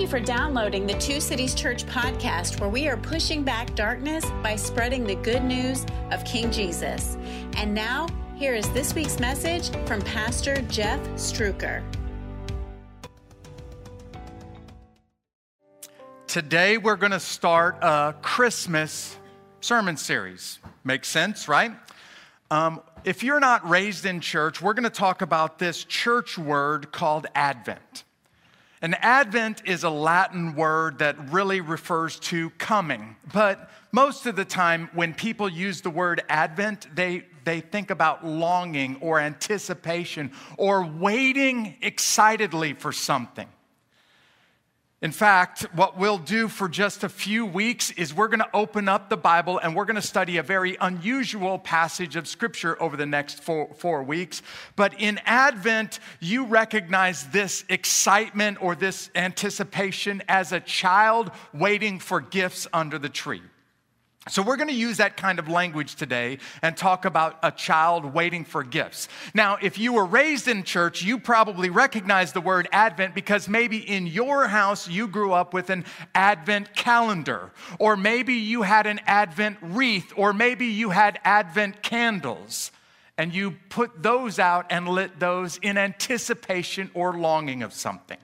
Thank you for downloading the Two Cities Church podcast, where we are pushing back darkness by spreading the good news of King Jesus. And now, here is this week's message from Pastor Jeff Struecker. Today, we're going to start a Christmas sermon series. Makes sense, right? Um, if you're not raised in church, we're going to talk about this church word called Advent. And Advent is a Latin word that really refers to coming. But most of the time, when people use the word Advent, they, they think about longing or anticipation or waiting excitedly for something. In fact, what we'll do for just a few weeks is we're going to open up the Bible and we're going to study a very unusual passage of Scripture over the next four, four, weeks. But in Advent, you recognize this excitement or this anticipation as a child waiting for gifts under the tree. So, we're going to use that kind of language today and talk about a child waiting for gifts. Now, if you were raised in church, you probably recognize the word Advent because maybe in your house you grew up with an Advent calendar, or maybe you had an Advent wreath, or maybe you had Advent candles, and you put those out and lit those in anticipation or longing of something.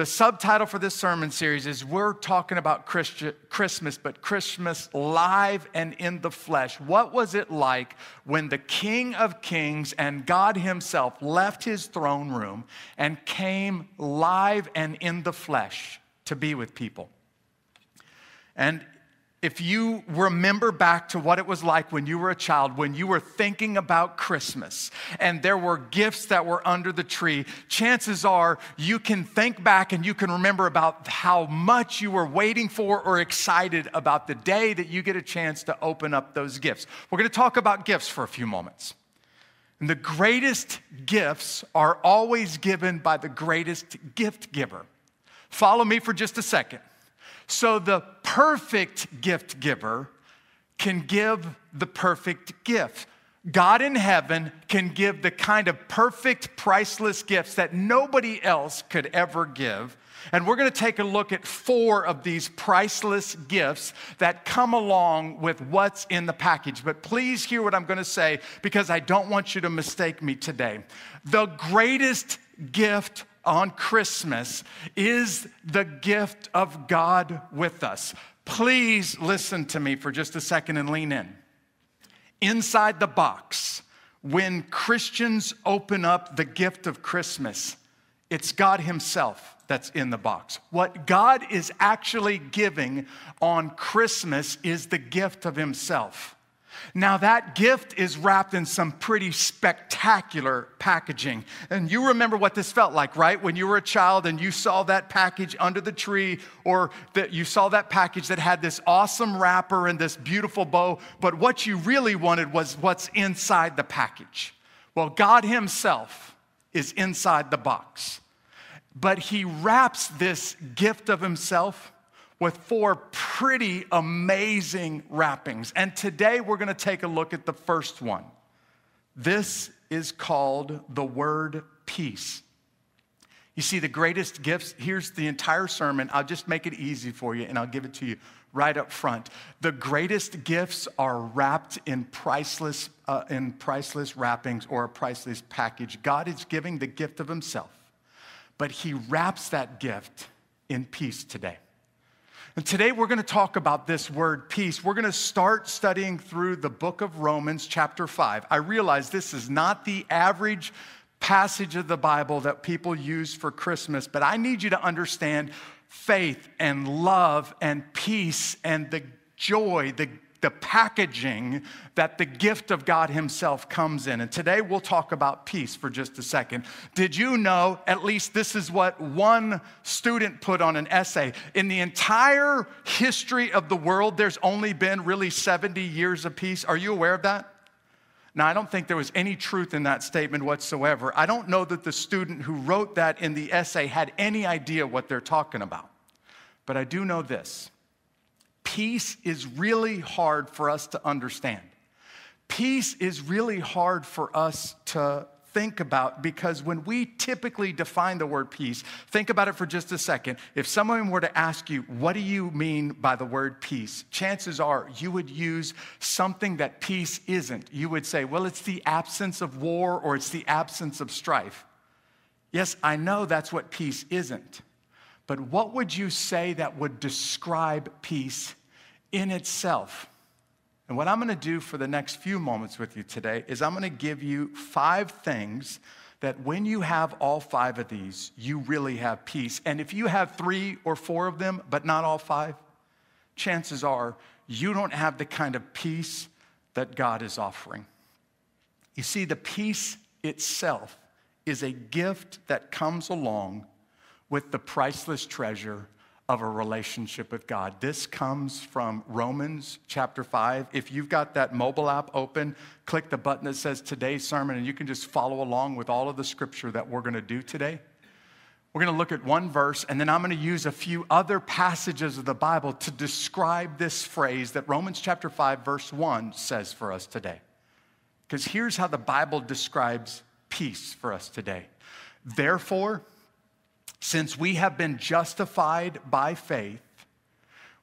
The subtitle for this sermon series is We're Talking About Christmas, but Christmas live and in the flesh. What was it like when the King of Kings and God Himself left His throne room and came live and in the flesh to be with people? And if you remember back to what it was like when you were a child, when you were thinking about Christmas and there were gifts that were under the tree, chances are you can think back and you can remember about how much you were waiting for or excited about the day that you get a chance to open up those gifts. We're going to talk about gifts for a few moments. And the greatest gifts are always given by the greatest gift giver. Follow me for just a second. So the perfect gift giver can give the perfect gift. God in heaven can give the kind of perfect, priceless gifts that nobody else could ever give. And we're going to take a look at four of these priceless gifts that come along with what's in the package. But please hear what I'm going to say because I don't want you to mistake me today. The greatest gift on Christmas is the gift of God with us. Please listen to me for just a second and lean in. Inside the box, when Christians open up the gift of Christmas, it's God Himself that's in the box. What God is actually giving on Christmas is the gift of Himself. Now, that gift is wrapped in some pretty spectacular packaging. And you remember what this felt like, right? When you were a child and you saw that package under the tree, or that you saw that package that had this awesome wrapper and this beautiful bow, but what you really wanted was what's inside the package. Well, God Himself is inside the box, but He wraps this gift of Himself with four pretty amazing wrappings. And today we're going to take a look at the first one. This is called the word peace. You see, the greatest gifts, here's the entire sermon. I'll just make it easy for you and I'll give it to you right up front. The greatest gifts are wrapped in priceless, uh, in priceless wrappings or a priceless package. God is giving the gift of Himself, but He wraps that gift in peace today. And today we're going to talk about this word peace. We're going to start studying through the book of Romans, chapter 5. I realize this is not the average passage of the Bible that people use for Christmas, but I need you to understand faith and love and peace and the joy, the the packaging that the gift of God Himself comes in. And today we'll talk about peace for just a second. Did you know, at least this is what one student put on an essay, in the entire history of the world, there's only been really 70 years of peace? Are you aware of that? Now, I don't think there was any truth in that statement whatsoever. I don't know that the student who wrote that in the essay had any idea what they're talking about. But I do know this peace is really hard for us to understand. Peace is really hard for us to think about because when we typically define the word peace, think about it for just a second. If someone were to ask you, what do you mean by the word peace? Chances are you would use something that peace isn't. You would say, well, it's the absence of war or it's the absence of strife. Yes, I know that's what peace isn't. But what would you say that would describe peace in itself? And what I'm going to do for the next few moments with you today is I'm going to give you five things that when you have all five of these, you really have peace. And if you have three or four of them, but not all five, chances are you don't have the kind of peace that God is offering. You see, the peace itself is a gift that comes along with the priceless treasure of a relationship with God. This comes from Romans chapter 5. If you've got that mobile app open, click the button that says today's sermon, and you can just follow along with all of the scripture that we're going to do today. We're going to look at one verse, and then I'm going to use a few other passages of the Bible to describe this phrase that Romans chapter 5, verse 1 says for us today. Because here's how the Bible describes peace for us today. Therefore, since we have been justified by faith,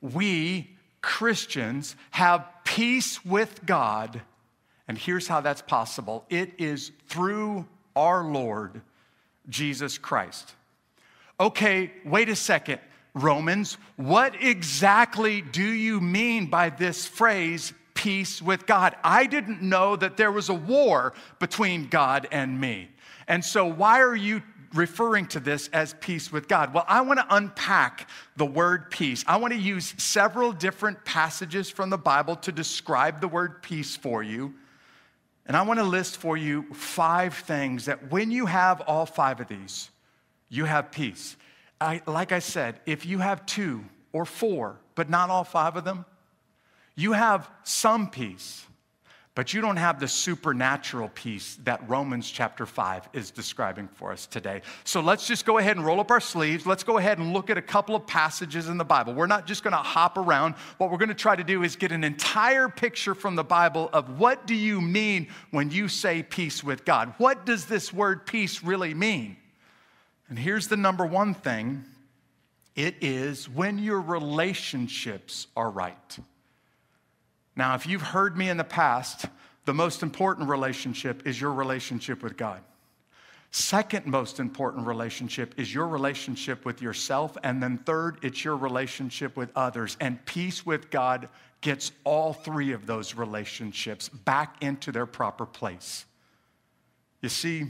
we Christians have peace with God. And here's how that's possible it is through our Lord Jesus Christ. Okay, wait a second, Romans. What exactly do you mean by this phrase, peace with God? I didn't know that there was a war between God and me. And so, why are you referring to this as peace with God? Well, I want to unpack the word peace. I want to use several different passages from the Bible to describe the word peace for you. And I want to list for you five things that when you have all five of these, you have peace. I, like I said, if you have two or four, but not all five of them, you have some peace but you don't have the supernatural peace that Romans chapter 5 is describing for us today. So let's just go ahead and roll up our sleeves. Let's go ahead and look at a couple of passages in the Bible. We're not just to hop around. What we're to try to do is get an entire picture from the Bible of what do you mean when you say peace with God? What does this word peace really mean? And here's the number one thing it is when your relationships are right. Now, if you've heard me in the past, the most important relationship is your relationship with God. Second most important relationship is your relationship with yourself. And then third, it's your relationship with others. And peace with God gets all three of those relationships back into their proper place. You see,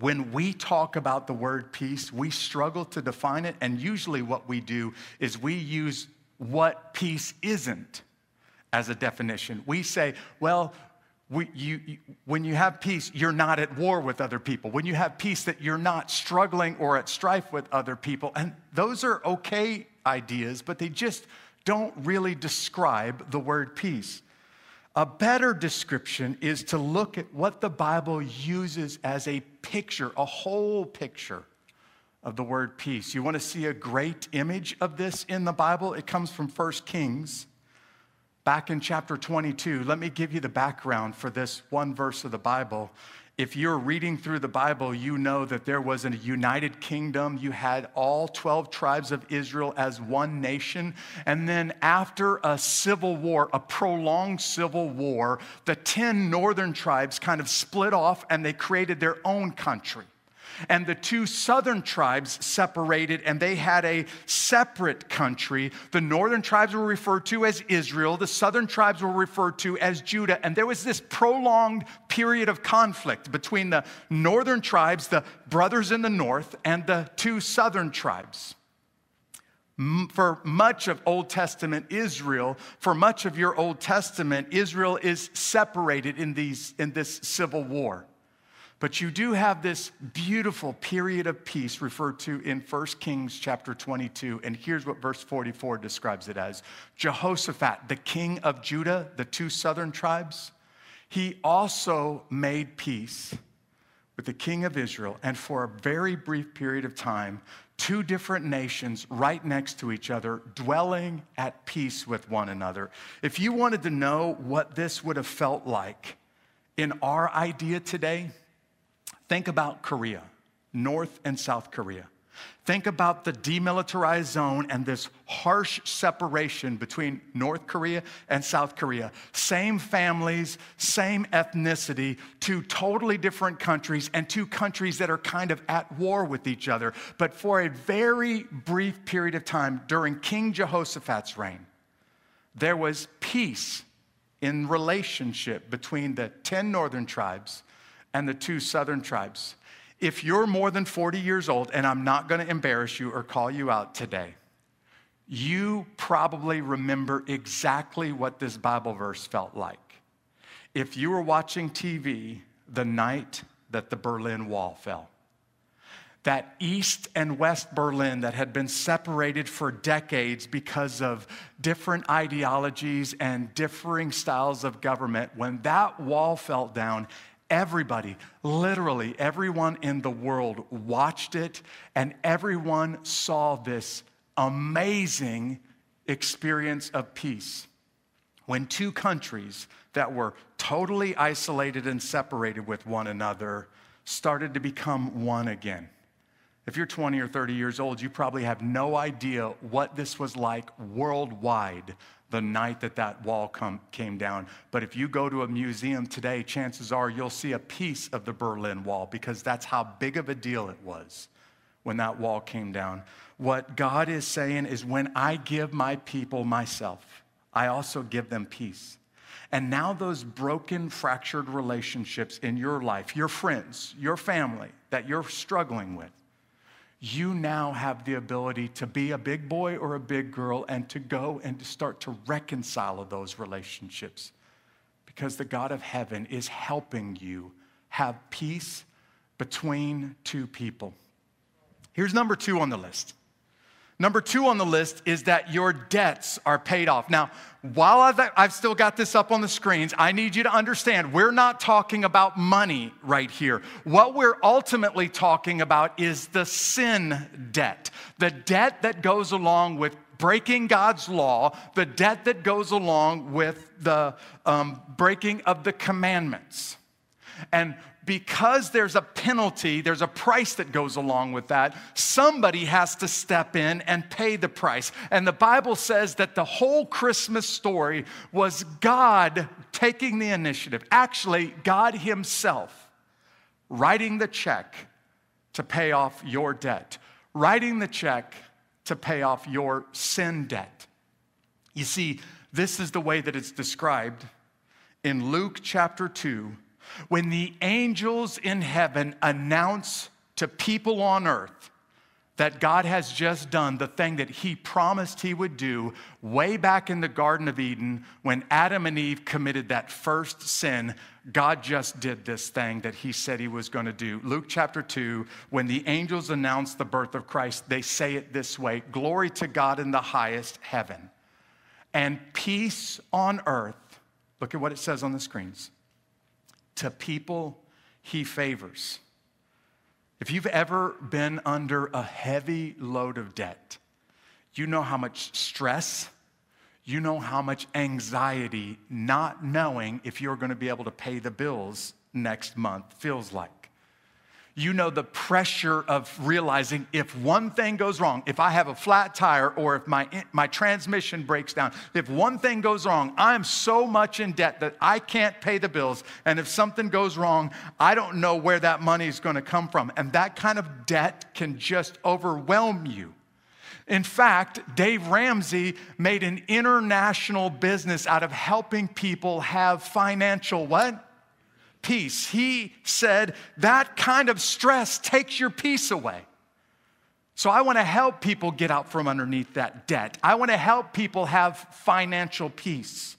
when we talk about the word peace, we struggle to define it. And usually, what we do is we use what peace isn't as a definition. We say, well, we, you, you, when you have peace, you're not at war with other people. When you have peace, that you're not struggling or at strife with other people. And those are okay ideas, but they just don't really describe the word peace. A better description is to look at what the Bible uses as a picture, a whole picture of the word peace. You want to see a great image of this in the Bible? It comes from 1 Kings Back in chapter 22, let me give you the background for this one verse of the Bible. If you're reading through the Bible, you know that there was a united kingdom. You had all 12 tribes of Israel as one nation. And then, after a civil war, a prolonged civil war, the 10 northern tribes kind of split off and they created their own country. And the two southern tribes separated and they had a separate country. The northern tribes were referred to as Israel, the southern tribes were referred to as Judah. And there was this prolonged period of conflict between the northern tribes, the brothers in the north, and the two southern tribes for much of Old Testament Israel, for much of your Old Testament, Israel is separated in, these, in this civil war. But you do have this beautiful period of peace referred to in 1 Kings chapter 22. And here's what verse 44 describes it as Jehoshaphat, the king of Judah, the two southern tribes, he also made peace with the king of Israel. And for a very brief period of time, two different nations right next to each other, dwelling at peace with one another. If you wanted to know what this would have felt like in our idea today, Think about Korea, North and South Korea. Think about the demilitarized zone and this harsh separation between North Korea and South Korea. Same families, same ethnicity, two totally different countries, and two countries that are kind of at war with each other. But for a very brief period of time during King Jehoshaphat's reign, there was peace in relationship between the 10 northern tribes and the two southern tribes. If you're more than 40 years old, and I'm not gonna embarrass you or call you out today, you probably remember exactly what this Bible verse felt like. If you were watching TV the night that the Berlin Wall fell, that East and West Berlin that had been separated for decades because of different ideologies and differing styles of government, when that wall fell down, Everybody, literally everyone in the world watched it, and everyone saw this amazing experience of peace. When two countries that were totally isolated and separated with one another started to become one again. If you're 20 or 30 years old, you probably have no idea what this was like worldwide the night that that wall come, came down. But if you go to a museum today, chances are you'll see a piece of the Berlin Wall because that's how big of a deal it was when that wall came down. What God is saying is when I give my people myself, I also give them peace. And now, those broken, fractured relationships in your life, your friends, your family that you're struggling with, you now have the ability to be a big boy or a big girl and to go and to start to reconcile those relationships because the God of heaven is helping you have peace between two people. Here's number two on the list Number two on the list is that your debts are paid off. Now, while I've, I've, still got this up on the screens, I need you to understand we're not talking about money right here. What we're ultimately talking about is the sin debt, the debt that goes along with breaking God's law, the debt that goes along with the um, breaking of the commandments. And because there's a penalty, there's a price that goes along with that, somebody has to step in and pay the price. And the Bible says that the whole Christmas story was God taking the initiative, actually, God Himself writing the check to pay off your debt, writing the check to pay off your sin debt. You see, this is the way that it's described in Luke chapter 2 when the angels in heaven announce to people on earth that God has just done the thing that He promised He would do way back in the Garden of Eden when Adam and Eve committed that first sin. God just did this thing that He said He was going to do. Luke chapter 2, when the angels announce the birth of Christ, they say it this way Glory to God in the highest heaven, and peace on earth. Look at what it says on the screens to people he favors. If you've ever been under a heavy load of debt, you know how much stress, you know how much anxiety not knowing if you're going to be able to pay the bills next month feels like you know the pressure of realizing if one thing goes wrong, if I have a flat tire or if my, my transmission breaks down, if one thing goes wrong, I'm so much in debt that I can't pay the bills. And if something goes wrong, I don't know where that money is going to come from. And that kind of debt can just overwhelm you. In fact, Dave Ramsey made an international business out of helping people have financial what? Peace. He said that kind of stress takes your peace away. So I want to help people get out from underneath that debt. I want to help people have financial peace.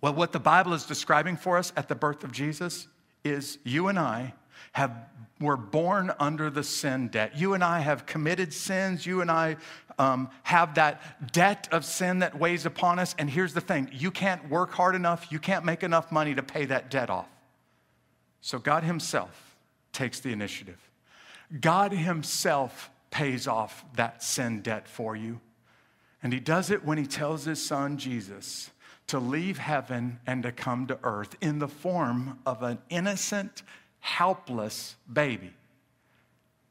Well, what the Bible is describing for us at the birth of Jesus is you and I have were born under the sin debt. You and I have committed sins. You and I um, have that debt of sin that weighs upon us. And here's the thing you can't work hard enough, you can't make enough money to pay that debt off. So God Himself takes the initiative. God Himself pays off that sin debt for you. And He does it when He tells His Son Jesus to leave heaven and to come to earth in the form of an innocent, helpless baby.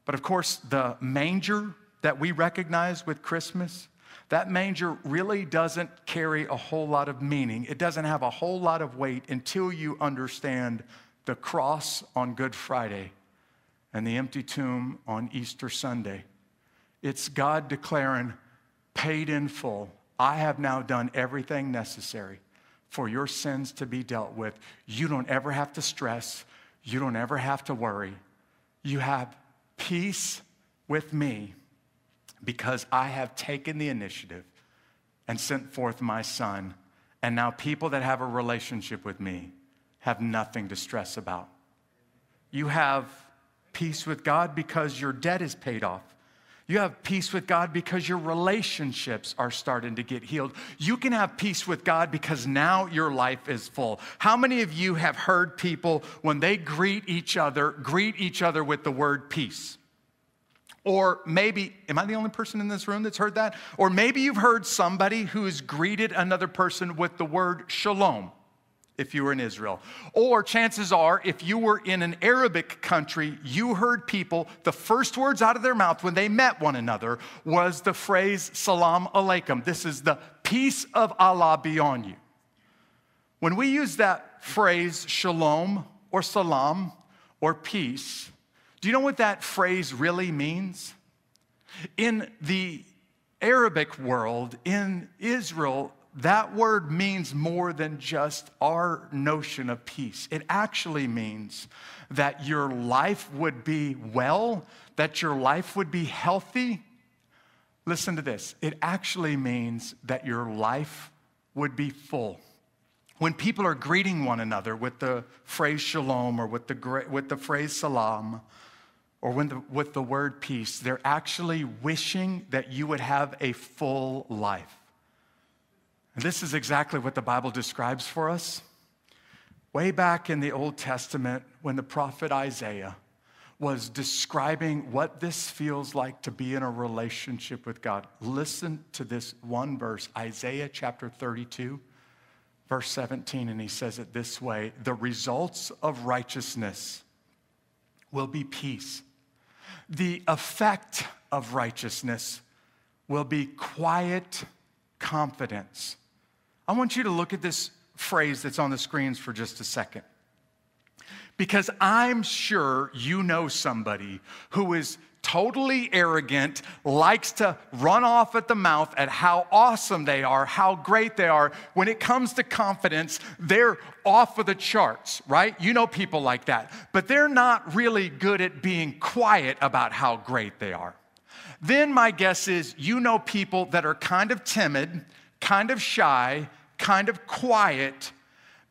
But of course, the manger that we recognize with Christmas, that manger really doesn't carry a whole lot of meaning. It doesn't have a whole lot of weight until you understand the cross on Good Friday and the empty tomb on Easter Sunday. It's God declaring, paid in full. I have now done everything necessary for your sins to be dealt with. You don't ever have to stress. You don't ever have to worry. You have peace with me because I have taken the initiative and sent forth my son. And now people that have a relationship with me have nothing to stress about. You have peace with God because your debt is paid off. You have peace with God because your relationships are starting to get healed. You can have peace with God because now your life is full. How many of you have heard people, when they greet each other, greet each other with the word peace? Or maybe, am I the only person in this room that's heard that? Or maybe you've heard somebody who's greeted another person with the word shalom if you were in Israel. Or chances are, if you were in an Arabic country, you heard people, the first words out of their mouth when they met one another was the phrase salam alaikum. This is the peace of Allah be on you. When we use that phrase shalom or salam or peace, do you know what that phrase really means? In the Arabic world, in Israel, that word means more than just our notion of peace. It actually means that your life would be well, that your life would be healthy. Listen to this it actually means that your life would be full. When people are greeting one another with the phrase shalom or with the, with the phrase salam, or the, with the word peace, they're actually wishing that you would have a full life. And this is exactly what the Bible describes for us. Way back in the Old Testament, when the prophet Isaiah was describing what this feels like to be in a relationship with God, listen to this one verse, Isaiah chapter 32, verse 17, and he says it this way The results of righteousness will be peace, the effect of righteousness will be quiet confidence. I want you to look at this phrase that's on the screens for just a second. Because I'm sure you know somebody who is totally arrogant, likes to run off at the mouth at how awesome they are, how great they are. When it comes to confidence, they're off of the charts, right? You know people like that. But they're not really good at being quiet about how great they are. Then my guess is you know people that are kind of timid kind of shy, kind of quiet,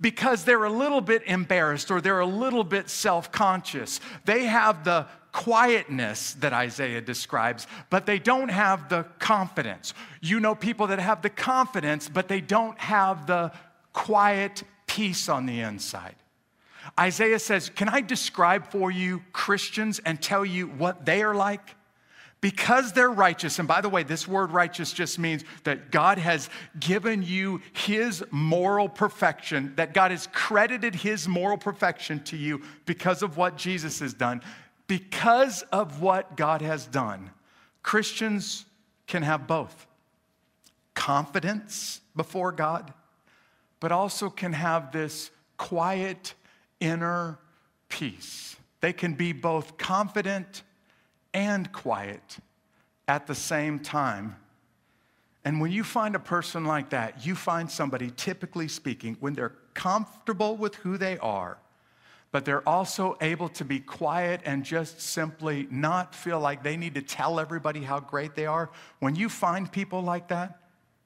because they're a little bit embarrassed or they're a little bit self conscious. They have the quietness that Isaiah describes, but they don't have the confidence. You know people that have the confidence, but they don't have the quiet peace on the inside. Isaiah says, Can I describe for you Christians and tell you what they are like? because they're righteous, and by the way, this word righteous just means that God has given you his moral perfection, that God has credited his moral perfection to you because of what Jesus has done. Because of what God has done, Christians can have both confidence before God, but also can have this quiet inner peace. They can be both confident and quiet at the same time. And when you find a person like that, you find somebody, typically speaking, when they're comfortable with who they are, but they're also able to be quiet and just simply not feel like they need to tell everybody how great they are. When you find people like that,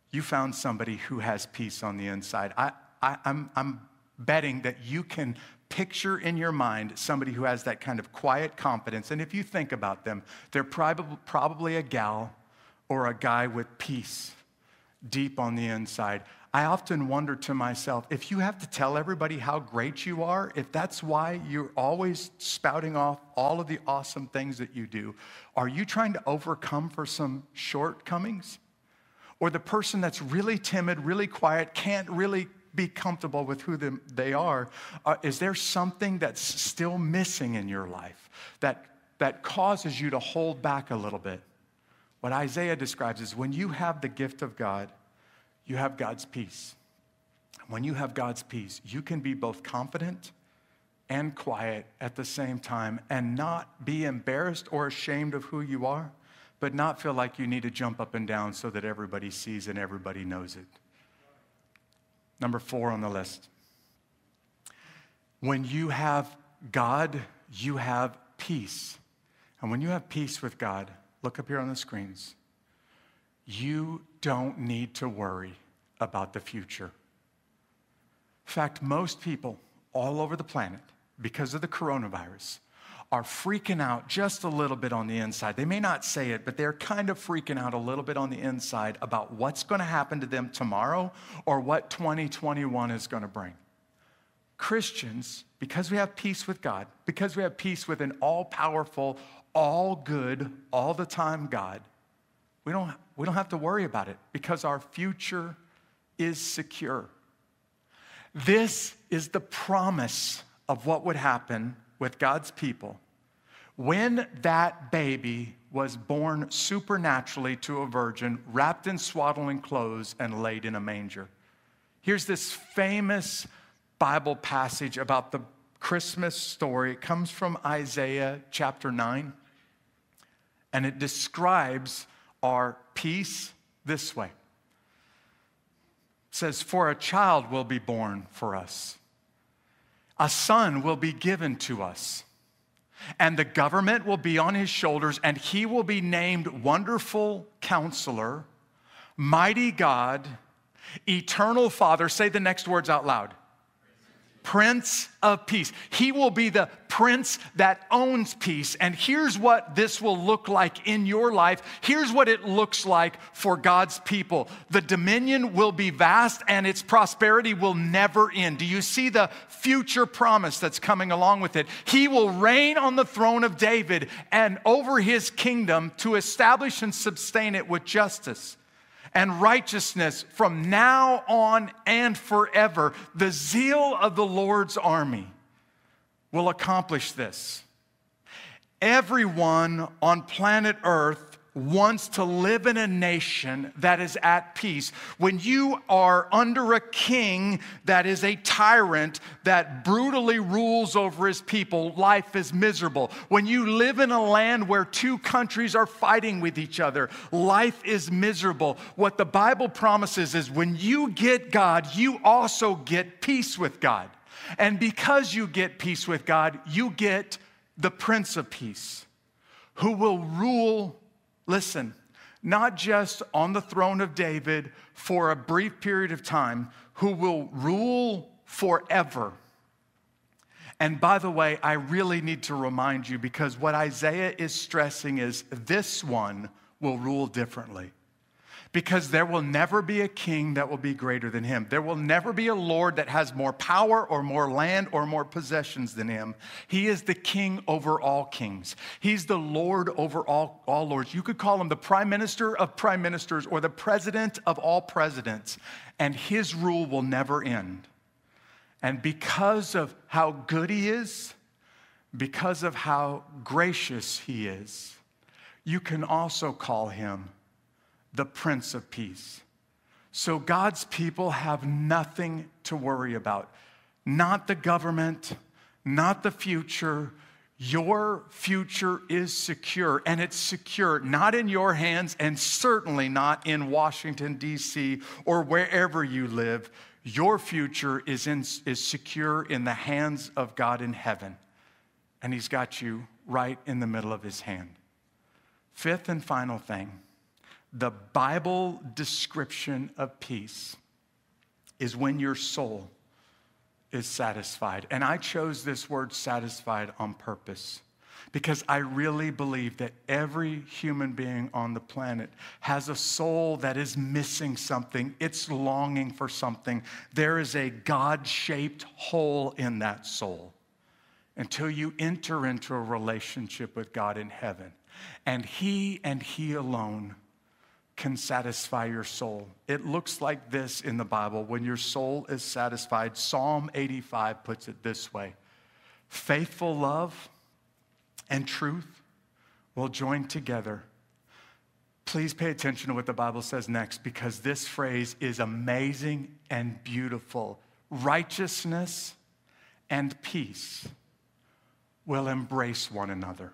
you found somebody who has peace on the inside. I, I, I'm, I'm betting that you can picture in your mind somebody who has that kind of quiet confidence. And if you think about them, they're prob- probably a gal or a guy with peace deep on the inside. I often wonder to myself if you have to tell everybody how great you are, if that's why you're always spouting off all of the awesome things that you do, are you trying to overcome for some shortcomings? Or the person that's really timid, really quiet, can't really be comfortable with who they are. Uh, is there something that's still missing in your life that, that causes you to hold back a little bit? What Isaiah describes is when you have the gift of God, you have God's peace. When you have God's peace, you can be both confident and quiet at the same time and not be embarrassed or ashamed of who you are, but not feel like you need to jump up and down so that everybody sees and everybody knows it. Number four on the list. When you have God, you have peace. And when you have peace with God, look up here on the screens, you don't need to worry about the future. In fact, most people all over the planet because of the coronavirus are freaking out just a little bit on the inside. They may not say it, but they're kind of freaking out a little bit on the inside about what's going to happen to them tomorrow or what 2021 is going to bring. Christians, because we have peace with God, because we have peace with an all powerful, all good, all the time God, we don't, we don't have to worry about it because our future is secure. This is the promise of what would happen with God's people when that baby was born supernaturally to a virgin, wrapped in swaddling clothes, and laid in a manger. Here's this famous Bible passage about the Christmas story. It comes from Isaiah chapter 9, and it describes our peace this way. It says, For a child will be born for us a son will be given to us. And the government will be on his shoulders, and he will be named Wonderful Counselor, Mighty God, Eternal Father. Say the next words out loud Prince of Peace. He will be the prince that owns peace. And here's what this will look like in your life. Here's what it looks like for God's people. The dominion will be vast and its prosperity will never end. Do you see the future promise that's coming along with it? He will reign on the throne of David and over his kingdom to establish and sustain it with justice and righteousness from now on and forever. The zeal of the Lord's army will accomplish this. Everyone on planet Earth wants to live in a nation that is at peace. When you are under a king that is a tyrant that brutally rules over his people, life is miserable. When you live in a land where two countries are fighting with each other, life is miserable. What the Bible promises is when you get God, you also get peace with God. And because you get peace with God, you get the Prince of Peace who will rule listen, not just on the throne of David for a brief period of time, who will rule forever. And by the way, I really need to remind you because what Isaiah is stressing is this one will rule differently because there will never be a king that will be greater than him. There will never be a Lord that has more power or more land or more possessions than him. He is the king over all kings, he's the Lord over all, all lords. You could call him the prime minister of prime ministers or the president of all presidents, and his rule will never end. And because of how good he is, because of how gracious he is, you can also call him the Prince of Peace. So God's people have nothing to worry about. Not the government, not the future. Your future is secure, and it's secure not in your hands and certainly not in Washington, D.C., or wherever you live. Your future is, in, is secure in the hands of God in heaven, and He's got you right in the middle of His hand. Fifth and final thing the Bible description of peace is when your soul is satisfied. And I chose this word satisfied on purpose because I really believe that every human being on the planet has a soul that is missing something. It's longing for something. There is a God shaped hole in that soul until you enter into a relationship with God in heaven. And He and He alone can satisfy your soul. It looks like this in the Bible when your soul is satisfied. Psalm 85 puts it this way faithful love and truth will join together. Please pay attention to what the Bible says next because this phrase is amazing and beautiful. Righteousness and peace will embrace one another.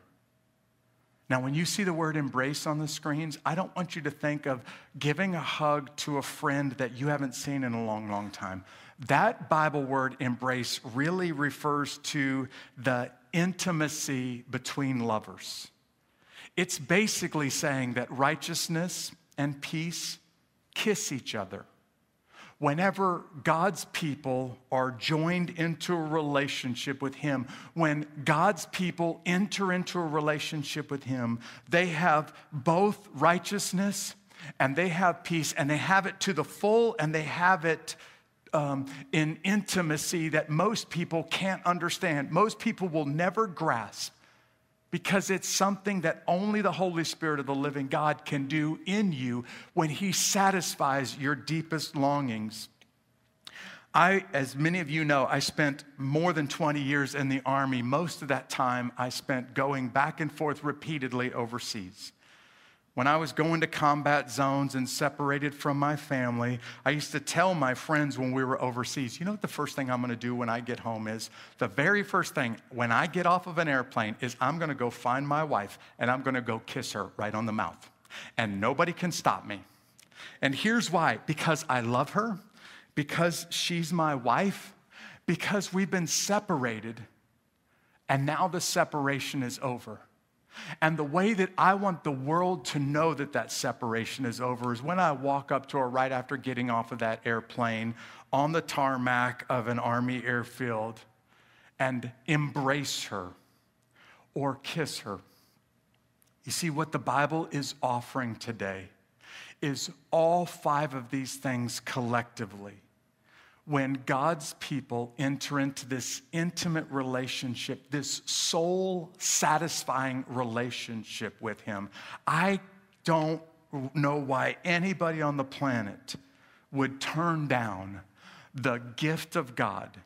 Now, when you see the word embrace on the screens, I don't want you to think of giving a hug to a friend that you haven't seen in a long, long time. That Bible word embrace really refers to the intimacy between lovers. It's basically saying that righteousness and peace kiss each other whenever God's people are joined into a relationship with Him, when God's people enter into a relationship with Him, they have both righteousness and they have peace, and they have it to the full, and they have it um, in intimacy that most people can't understand. Most people will never grasp because it's something that only the Holy Spirit of the living God can do in you when He satisfies your deepest longings. I, as many of you know, I spent more than 20 years in the Army. Most of that time I spent going back and forth repeatedly overseas. When I was going to combat zones and separated from my family, I used to tell my friends when we were overseas, you know what the first thing I'm gonna do when I get home is? The very first thing when I get off of an airplane is I'm gonna go find my wife and I'm gonna go kiss her right on the mouth. And nobody can stop me. And here's why because I love her, because she's my wife, because we've been separated, and now the separation is over. And the way that I want the world to know that that separation is over is when I walk up to her right after getting off of that airplane on the tarmac of an Army airfield and embrace her or kiss her. You see, what the Bible is offering today is all five of these things collectively when God's people enter into this intimate relationship, this soul satisfying relationship with Him, I don't know why anybody on the planet would turn down the gift of God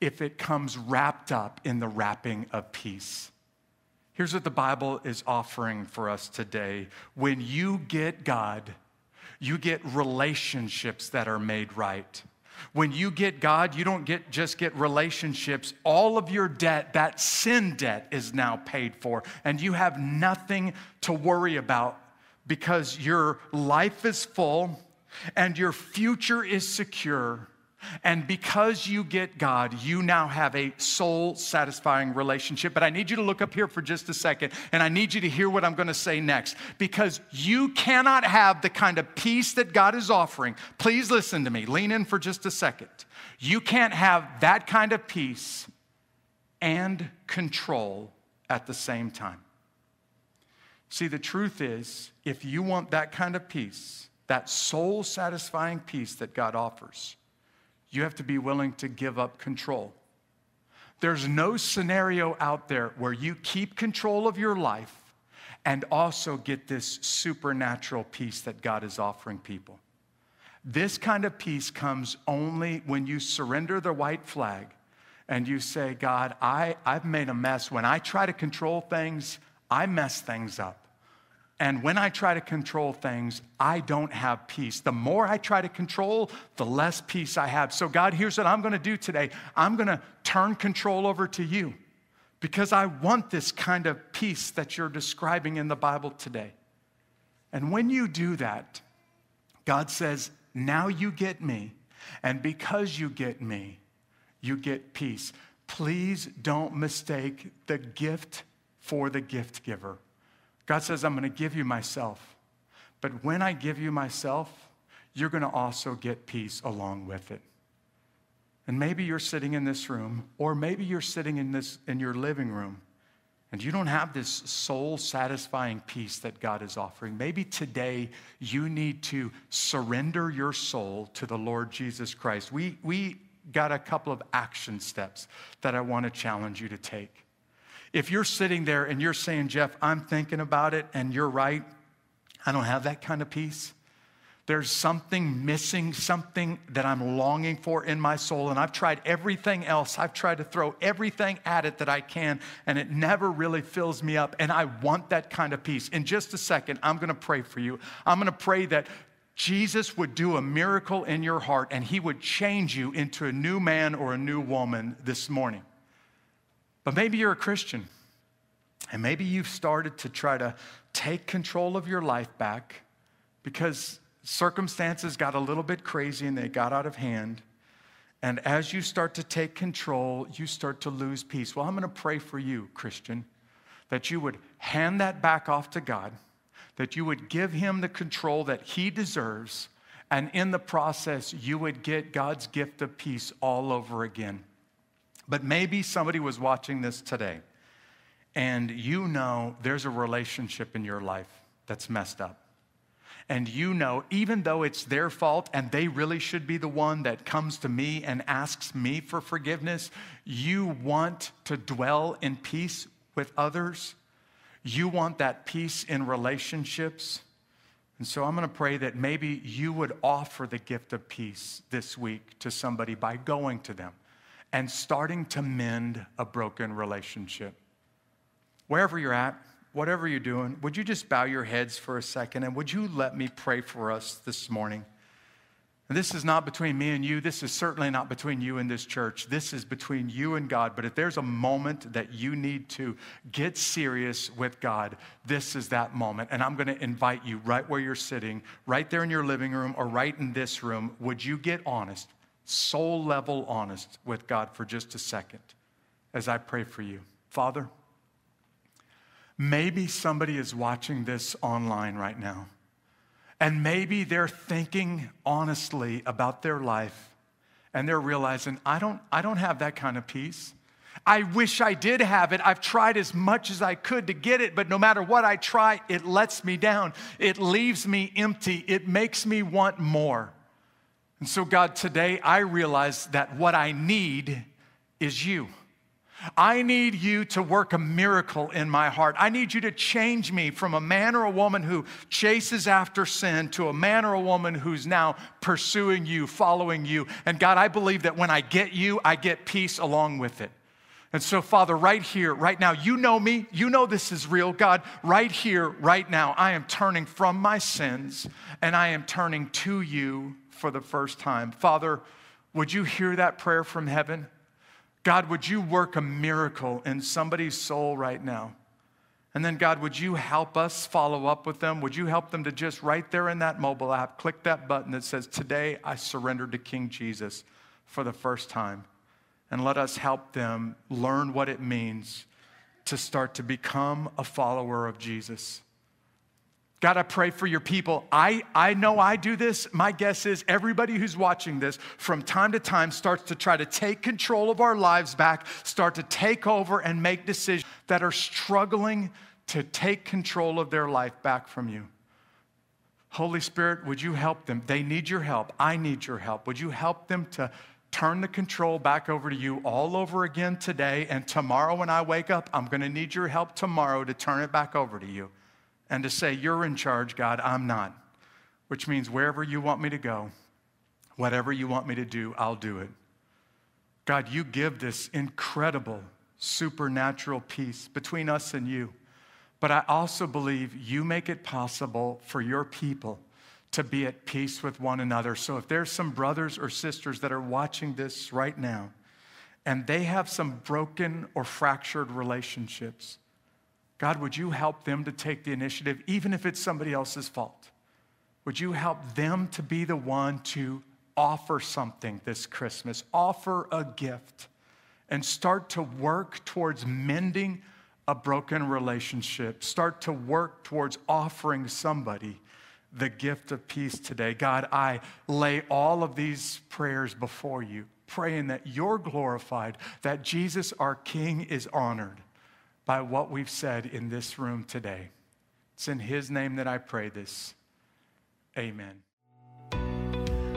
if it comes wrapped up in the wrapping of peace. Here's what the Bible is offering for us today. When you get God, you get relationships that are made right. When you get God, you don't get just get relationships. All of your debt, that sin debt is now paid for and you have nothing to worry about because your life is full and your future is secure and because you get God, you now have a soul satisfying relationship. But I need you to look up here for just a second, and I need you to hear what I'm going to say next. Because you cannot have the kind of peace that God is offering. Please listen to me. Lean in for just a second. You can't have that kind of peace and control at the same time. See, the truth is, if you want that kind of peace, that soul satisfying peace that God offers, you have to be willing to give up control. There's no scenario out there where you keep control of your life and also get this supernatural peace that God is offering people. This kind of peace comes only when you surrender the white flag and you say, God, I, I've made a mess. When I try to control things, I mess things up. And when I try to control things, I don't have peace. The more I try to control, the less peace I have. So, God, here's what I'm to do today I'm to turn control over to you because I want this kind of peace that you're describing in the Bible today. And when you do that, God says, Now you get me. And because you get me, you get peace. Please don't mistake the gift for the gift giver. God says, I'm going to give you myself. But when I give you myself, you're going to also get peace along with it. And maybe you're sitting in this room, or maybe you're sitting in, this, in your living room, and you don't have this soul satisfying peace that God is offering. Maybe today you need to surrender your soul to the Lord Jesus Christ. We, we got a couple of action steps that I want to challenge you to take. If you're sitting there and you're saying, Jeff, I'm thinking about it and you're right, I don't have that kind of peace. There's something missing, something that I'm longing for in my soul. And I've tried everything else. I've tried to throw everything at it that I can, and it never really fills me up. And I want that kind of peace. In just a second, I'm going to pray for you. I'm going to pray that Jesus would do a miracle in your heart and he would change you into a new man or a new woman this morning. But maybe you're a Christian and maybe you've started to try to take control of your life back because circumstances got a little bit crazy and they got out of hand. And as you start to take control, you start to lose peace. Well, I'm going to pray for you, Christian, that you would hand that back off to God, that you would give him the control that he deserves, and in the process, you would get God's gift of peace all over again. But maybe somebody was watching this today, and you know there's a relationship in your life that's messed up and you know, even though it's their fault and they really should be the one that comes to me and asks me for forgiveness, you want to dwell in peace with others. You want that peace in relationships. And so I'm going to pray that maybe you would offer the gift of peace this week to somebody by going to them and starting to mend a broken relationship. Wherever you're at, whatever you're doing, would you just bow your heads for a second and would you let me pray for us this morning? And this is not between me and you. This is certainly not between you and this church. This is between you and God. But if there's a moment that you need to get serious with God, this is that moment. And I'm going to invite you right where you're sitting, right there in your living room or right in this room. Would you get honest, soul level honest with God for just a second as I pray for you? Father, Maybe somebody is watching this online right now, and maybe they're thinking honestly about their life, and they're realizing, I don't, I don't have that kind of peace. I wish I did have it. I've tried as much as I could to get it, but no matter what I try, it lets me down. It leaves me empty. It makes me want more. And so, God, today I realize that what I need is you. I need you to work a miracle in my heart. I need you to change me from a man or a woman who chases after sin to a man or a woman who's now pursuing you, following you. And God, I believe that when I get you, I get peace along with it. And so, Father, right here, right now, you know me. You know this is real. God, right here, right now, I am turning from my sins and I am turning to you for the first time. Father, would you hear that prayer from heaven? God, would you work a miracle in somebody's soul right now? And then, God, would you help us follow up with them? Would you help them to just right there in that mobile app, click that button that says, Today I surrendered to King Jesus for the first time? And let us help them learn what it means to start to become a follower of Jesus. God, I pray for your people. I, I know I do this. My guess is everybody who's watching this from time to time starts to try to take control of our lives back, start to take over and make decisions that are struggling to take control of their life back from you. Holy Spirit, would you help them? They need your help. I need your help. Would you help them to turn the control back over to you all over again today? And tomorrow when I wake up, I'm going to need your help tomorrow to turn it back over to you and to say, You're in charge, God, I'm not. Which means wherever you want me to go, whatever you want me to do, I'll do it. God, you give this incredible supernatural peace between us and you. But I also believe you make it possible for your people to be at peace with one another. So if there's some brothers or sisters that are watching this right now and they have some broken or fractured relationships, God, would you help them to take the initiative, even if it's somebody else's fault? Would you help them to be the one to offer something this Christmas, offer a gift, and start to work towards mending a broken relationship, start to work towards offering somebody the gift of peace today. God, I lay all of these prayers before you, praying that you're glorified, that Jesus, our King, is honored by what we've said in this room today. It's in His name that I pray this. Amen.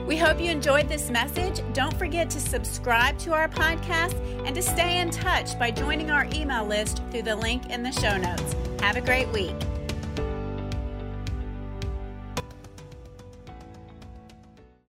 We hope you enjoyed this message. Don't forget to subscribe to our podcast and to stay in touch by joining our email list through the link in the show notes. Have a great week.